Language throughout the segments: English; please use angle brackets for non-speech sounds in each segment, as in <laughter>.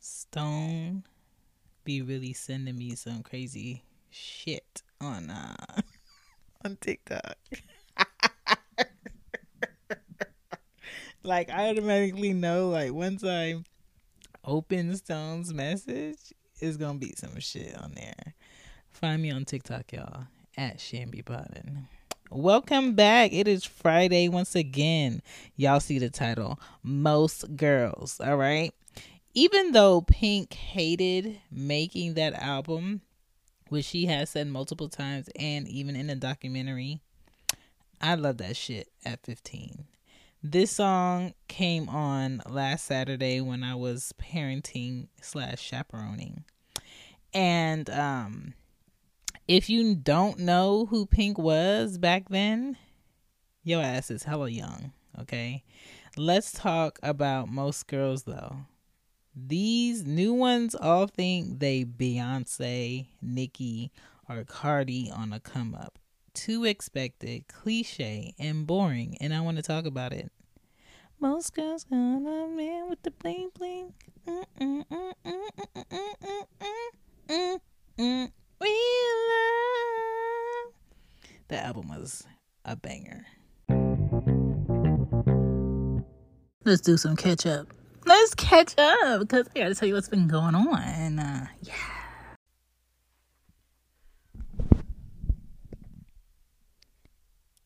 Stone be really sending me some crazy shit on uh <laughs> on TikTok. <laughs> like I automatically know like once I open Stone's message, it's gonna be some shit on there. Find me on TikTok, y'all, at Shambi Bottom. Welcome back. It is Friday once again. Y'all see the title. Most girls. All right. Even though Pink hated making that album, which she has said multiple times and even in the documentary, I love that shit at 15. This song came on last Saturday when I was parenting slash chaperoning. And um if you don't know who Pink was back then, your ass is hella young, okay? Let's talk about most girls though. These new ones all think they Beyonce, Nicki, or Cardi on a come up. Too expected, cliche, and boring, and I want to talk about it. Most girls got a man with the bling bling. We love. The album was a banger. Let's do some catch up. Let's catch up because I gotta tell you what's been going on. Uh, yeah.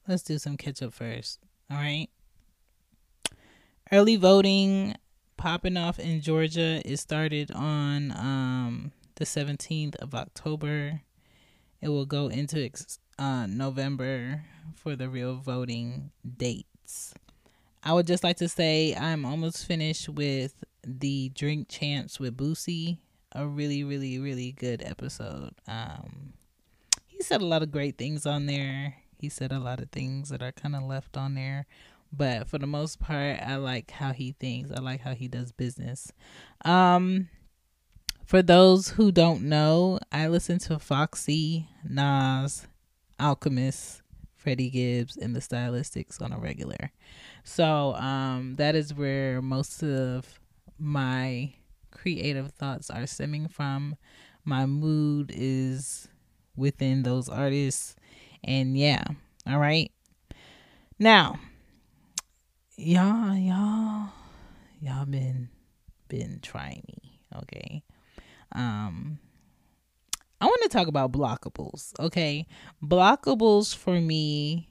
Let's do some catch up first. All right. Early voting popping off in Georgia. It started on um, the 17th of October. It will go into uh, November for the real voting dates. I would just like to say I'm almost finished with the Drink Champs with Boosie. A really, really, really good episode. Um, he said a lot of great things on there. He said a lot of things that are kind of left on there. But for the most part, I like how he thinks. I like how he does business. Um, for those who don't know, I listen to Foxy, Nas, Alchemist, Freddie Gibbs, and the Stylistics on a regular. So um, that is where most of my creative thoughts are stemming from. My mood is within those artists. And yeah, all right. Now, y'all, y'all, y'all been been trying me, okay? Um I want to talk about blockables, okay? Blockables for me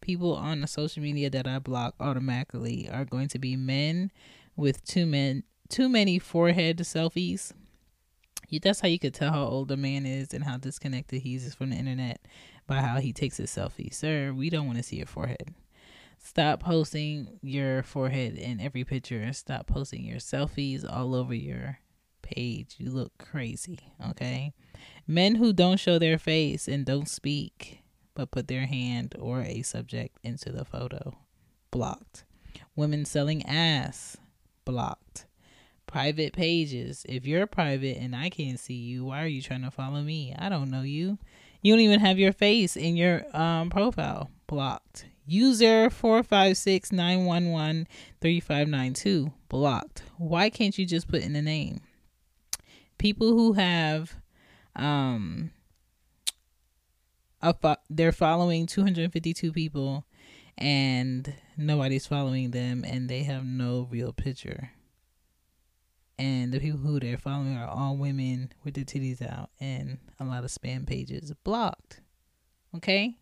people on the social media that I block automatically are going to be men with too men too many forehead selfies. That's how you could tell how old a man is and how disconnected he is from the internet by how he takes his selfie. Sir, we don't want to see your forehead. Stop posting your forehead in every picture and stop posting your selfies all over your page. You look crazy, okay? Men who don't show their face and don't speak but put their hand or a subject into the photo. Blocked. Women selling ass. Blocked. Private pages. If you're private and I can't see you, why are you trying to follow me? I don't know you. You don't even have your face in your um, profile. Blocked. User 456-911-3592. Blocked. Why can't you just put in a name? People who have um fo- they're following 252 people and nobody's following them and they have no real picture. And the people who they're following are all women with their titties out and a lot of spam pages blocked. Okay?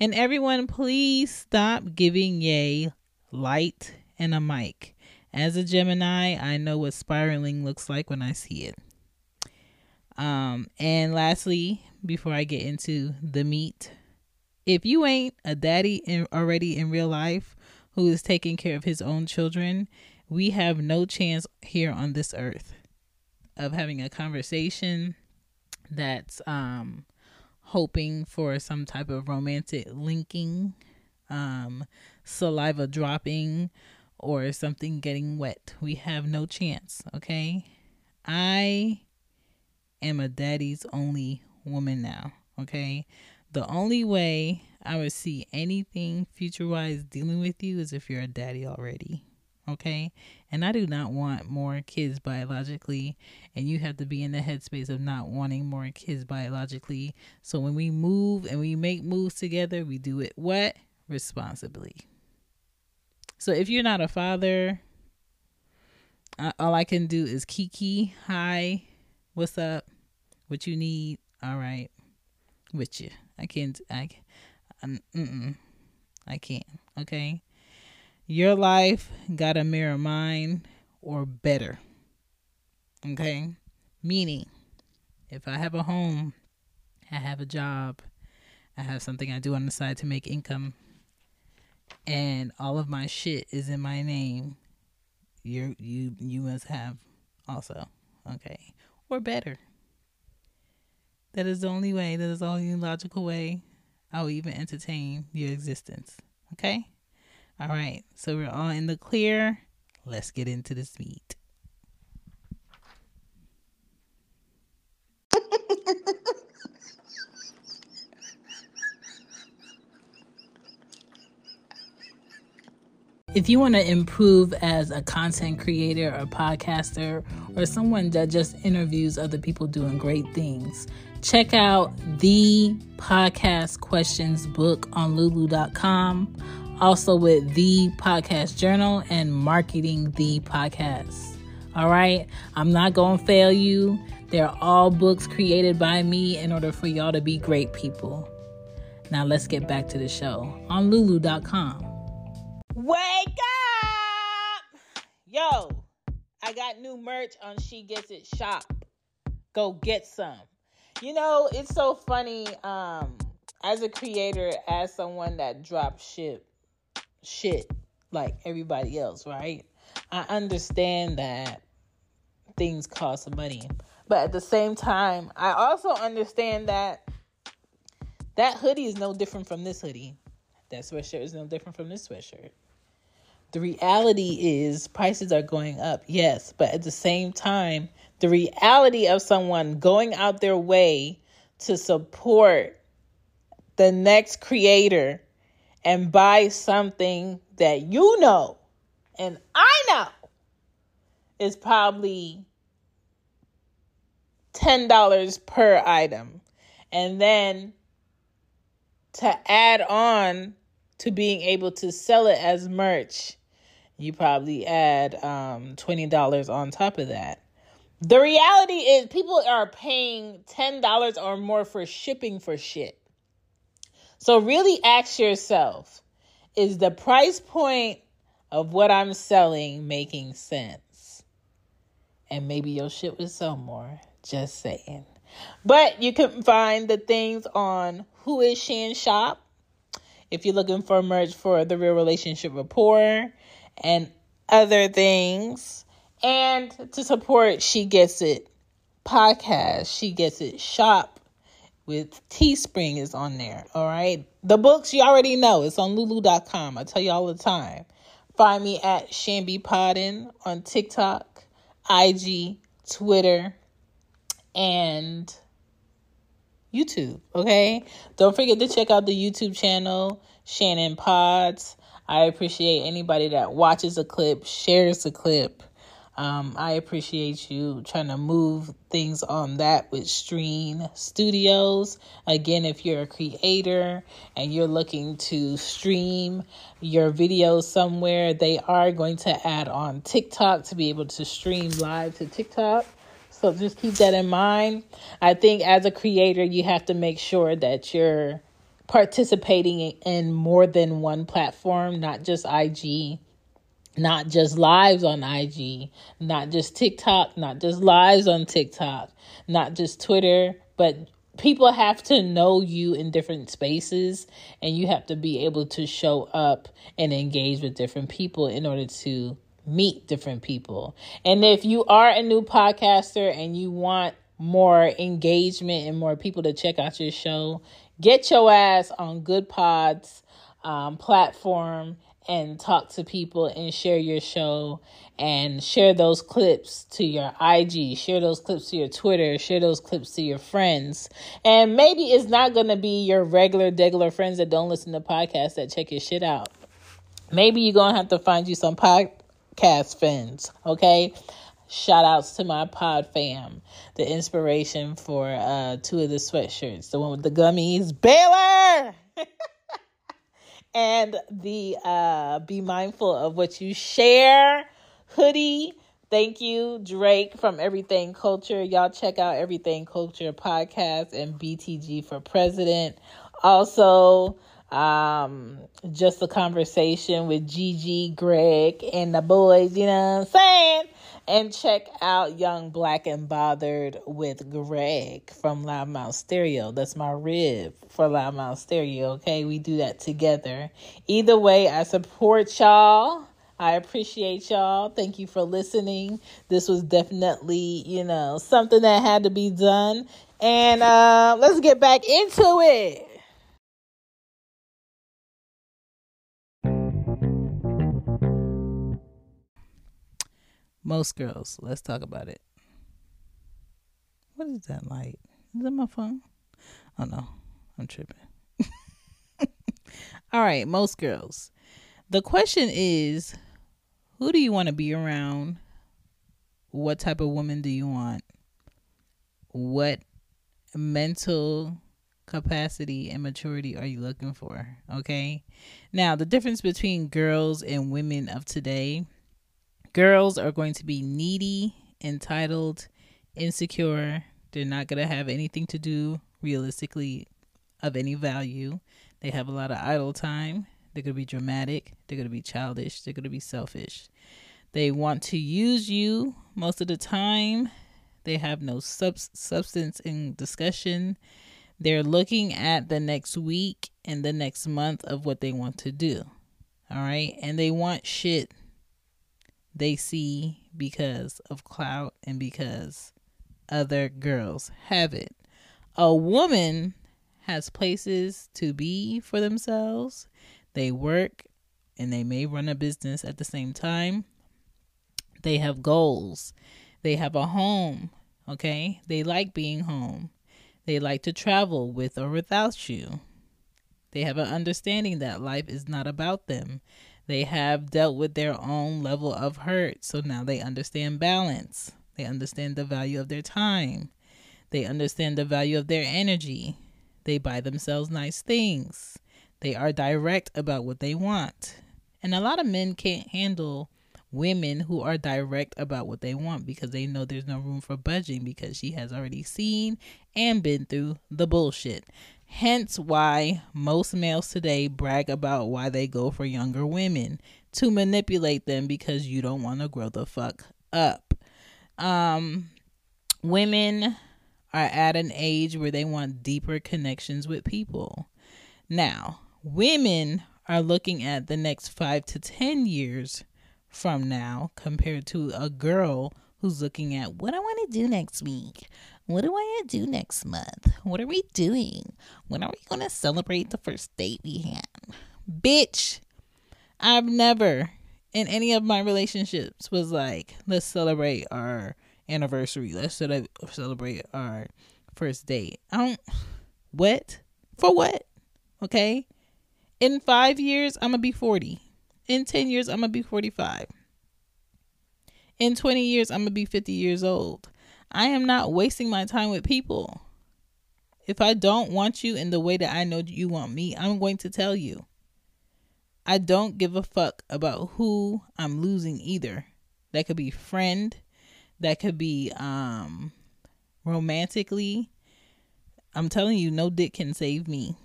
And everyone please stop giving Ye light and a mic. As a gemini i know what spiraling looks like when i see it um and lastly before I get into the meat. If you ain't a daddy in, already in real life who is taking care of his own children, we have no chance here on this earth of having a conversation that's um hoping for some type of romantic linking, um saliva dropping or something getting wet. We have no chance, okay? I am a daddy's only woman now. Okay. The only way I would see anything future wise dealing with you is if you're a daddy already. Okay. And I do not want more kids biologically. And you have to be in the headspace of not wanting more kids biologically. So when we move and we make moves together, we do it what? Responsibly. So if you're not a father, all I can do is Kiki, hi, what's up, what you need, all right, with you. I can't, I, um, mm-mm, I can't, okay? Your life got to mirror mine or better, okay? Meaning, if I have a home, I have a job, I have something I do on the side to make income, and all of my shit is in my name, you you you must have also, okay, or better. That is the only way. That is the only logical way I will even entertain your existence. Okay. All right. So we're all in the clear. Let's get into this meat. If you want to improve as a content creator or podcaster or someone that just interviews other people doing great things, check out the podcast questions book on lulu.com. Also with the podcast journal and marketing the podcast. All right. I'm not going to fail you. They're all books created by me in order for y'all to be great people. Now let's get back to the show on lulu.com. Wake up! Yo, I got new merch on She Gets It shop. Go get some. You know, it's so funny um as a creator, as someone that drops shit shit like everybody else, right? I understand that things cost money. But at the same time, I also understand that that hoodie is no different from this hoodie. That sweatshirt is no different from this sweatshirt. The reality is prices are going up, yes, but at the same time, the reality of someone going out their way to support the next creator and buy something that you know and I know is probably $10 per item. And then to add on to being able to sell it as merch you probably add um, $20 on top of that. The reality is, people are paying $10 or more for shipping for shit. So, really ask yourself is the price point of what I'm selling making sense? And maybe your shit would sell more. Just saying. But you can find the things on Who is Shan Shop if you're looking for merch for the Real Relationship Rapport and other things. And to support She Gets It podcast, She Gets It shop with Teespring is on there. All right. The books you already know. It's on lulu.com. I tell you all the time. Find me at Shambi Podden on TikTok, IG, Twitter, and YouTube. Okay. Don't forget to check out the YouTube channel, Shannon Pods. I appreciate anybody that watches a clip, shares a clip. Um, I appreciate you trying to move things on that with Stream Studios. Again, if you're a creator and you're looking to stream your videos somewhere, they are going to add on TikTok to be able to stream live to TikTok. So just keep that in mind. I think as a creator, you have to make sure that you're participating in more than one platform, not just IG, not just lives on IG, not just TikTok, not just lives on TikTok, not just Twitter, but people have to know you in different spaces and you have to be able to show up and engage with different people in order to meet different people. And if you are a new podcaster and you want more engagement and more people to check out your show, get your ass on Goodpods um, platform and talk to people and share your show and share those clips to your IG, share those clips to your Twitter, share those clips to your friends. And maybe it's not going to be your regular, regular friends that don't listen to podcasts that check your shit out. Maybe you're going to have to find you some podcast friends, okay? Shout outs to my pod fam, the inspiration for uh, two of the sweatshirts, the one with the gummies, Baylor! <laughs> and the uh, be mindful of what you share hoodie. Thank you, Drake from Everything Culture. Y'all check out Everything Culture podcast and BTG for President. Also, um, just a conversation with Gigi, Greg, and the boys, you know what I'm saying? And check out Young Black and Bothered with Greg from Loudmouth Stereo. That's my rib for Loudmouth Stereo, okay? We do that together. Either way, I support y'all. I appreciate y'all. Thank you for listening. This was definitely, you know, something that had to be done. And uh, let's get back into it. Most girls, let's talk about it. What is that light? Is that my phone? Oh no, I'm tripping. <laughs> All right, most girls. The question is who do you want to be around? What type of woman do you want? What mental capacity and maturity are you looking for? Okay. Now, the difference between girls and women of today girls are going to be needy, entitled, insecure. They're not going to have anything to do realistically of any value. They have a lot of idle time. They're going to be dramatic. They're going to be childish. They're going to be selfish. They want to use you most of the time. They have no sub- substance in discussion. They're looking at the next week and the next month of what they want to do. All right. And they want shit they see because of clout and because other girls have it. A woman has places to be for themselves. They work and they may run a business at the same time. They have goals. They have a home, okay? They like being home. They like to travel with or without you. They have an understanding that life is not about them. They have dealt with their own level of hurt, so now they understand balance. They understand the value of their time. They understand the value of their energy. They buy themselves nice things. They are direct about what they want. And a lot of men can't handle women who are direct about what they want because they know there's no room for budging because she has already seen and been through the bullshit. Hence, why most males today brag about why they go for younger women to manipulate them because you don't want to grow the fuck up. Um, women are at an age where they want deeper connections with people. Now, women are looking at the next five to 10 years from now compared to a girl who's looking at what I want to do next week. What do I do next month? What are we doing? When are we going to celebrate the first date we had? Bitch, I've never in any of my relationships was like, let's celebrate our anniversary. Let's celebrate our first date. I don't, what? For what? Okay. In five years, I'm going to be 40. In 10 years, I'm going to be 45. In 20 years, I'm going to be 50 years old. I am not wasting my time with people. If I don't want you in the way that I know you want me, I'm going to tell you. I don't give a fuck about who I'm losing either. That could be friend, that could be um romantically. I'm telling you no dick can save me.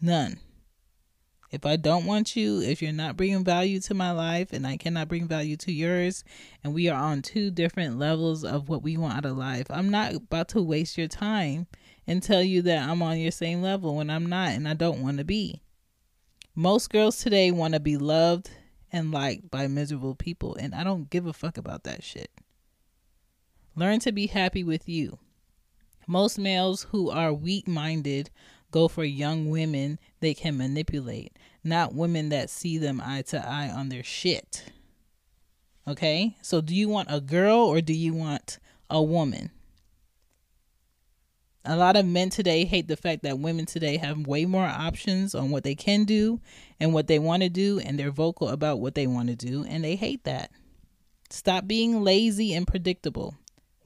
None. If I don't want you, if you're not bringing value to my life and I cannot bring value to yours, and we are on two different levels of what we want out of life, I'm not about to waste your time and tell you that I'm on your same level when I'm not and I don't want to be. Most girls today want to be loved and liked by miserable people, and I don't give a fuck about that shit. Learn to be happy with you. Most males who are weak minded go for young women they can manipulate, not women that see them eye to eye on their shit. Okay? So do you want a girl or do you want a woman? A lot of men today hate the fact that women today have way more options on what they can do and what they want to do, and they're vocal about what they want to do, and they hate that. Stop being lazy and predictable.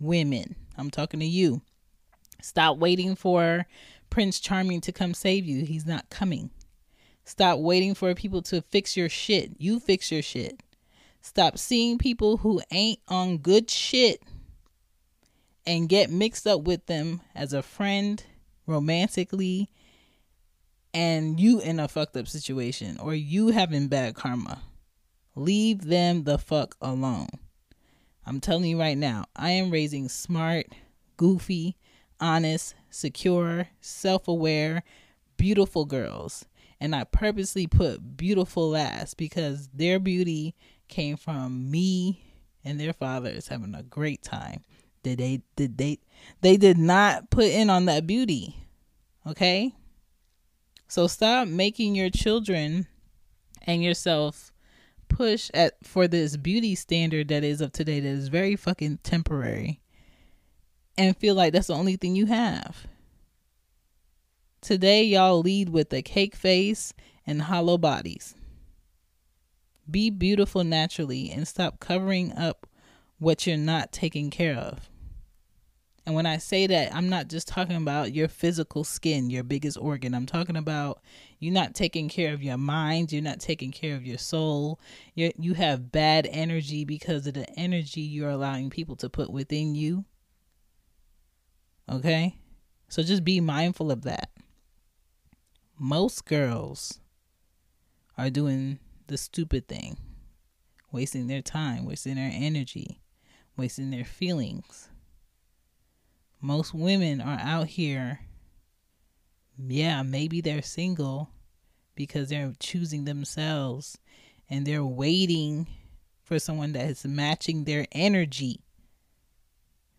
Women, I'm talking to you. Stop waiting for Prince Charming to come save you. He's not coming. Stop waiting for people to fix your shit. You fix your shit. Stop seeing people who ain't on good shit and get mixed up with them as a friend romantically and you in a fucked up situation or you having bad karma. Leave them the fuck alone. I'm telling you right now, I am raising smart, goofy, honest, secure, self aware, beautiful girls. And I purposely put beautiful last because their beauty came from me and their fathers having a great time. Did they did they they did not put in on that beauty. Okay? So stop making your children and yourself push at for this beauty standard that is of today that is very fucking temporary and feel like that's the only thing you have. Today y'all lead with a cake face and hollow bodies. Be beautiful naturally and stop covering up what you're not taking care of. And when I say that, I'm not just talking about your physical skin, your biggest organ. I'm talking about you're not taking care of your mind, you're not taking care of your soul. You you have bad energy because of the energy you're allowing people to put within you. Okay? So just be mindful of that. Most girls are doing the stupid thing, wasting their time, wasting their energy, wasting their feelings most women are out here, yeah, maybe they're single because they're choosing themselves and they're waiting for someone that is matching their energy.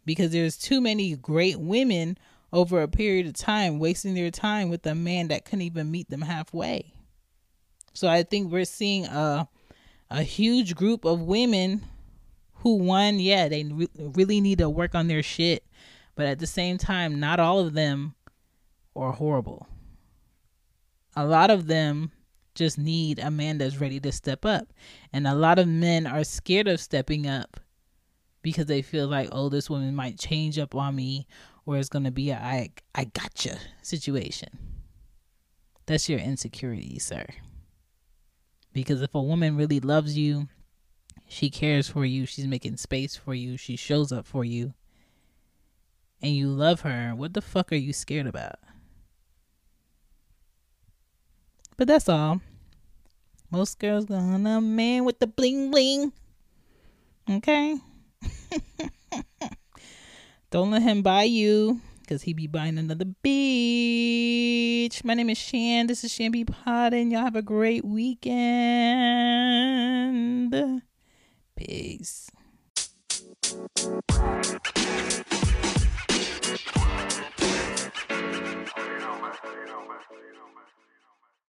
Because there's too many great women over a period of time wasting their time with a man that couldn't even meet them halfway. So I think we're seeing a a huge group of women who one, yeah, they re- really need to work on their shit but at the same time, not all of them are horrible. A lot of them just need a man that's ready to step up. And a lot of men are scared of stepping up because they feel like, oh, this woman might change up on me or it's going to be a I, I gotcha situation. That's your insecurity, sir. Because if a woman really loves you, she cares for you, she's making space for you, she shows up for you, and you love her, what the fuck are you scared about? But that's all. Most girls want a man with the bling bling. Okay? <laughs> Don't let him buy you because he be buying another bitch. My name is Shan. This is Shan B. and Y'all have a great weekend. Peace. you know, man.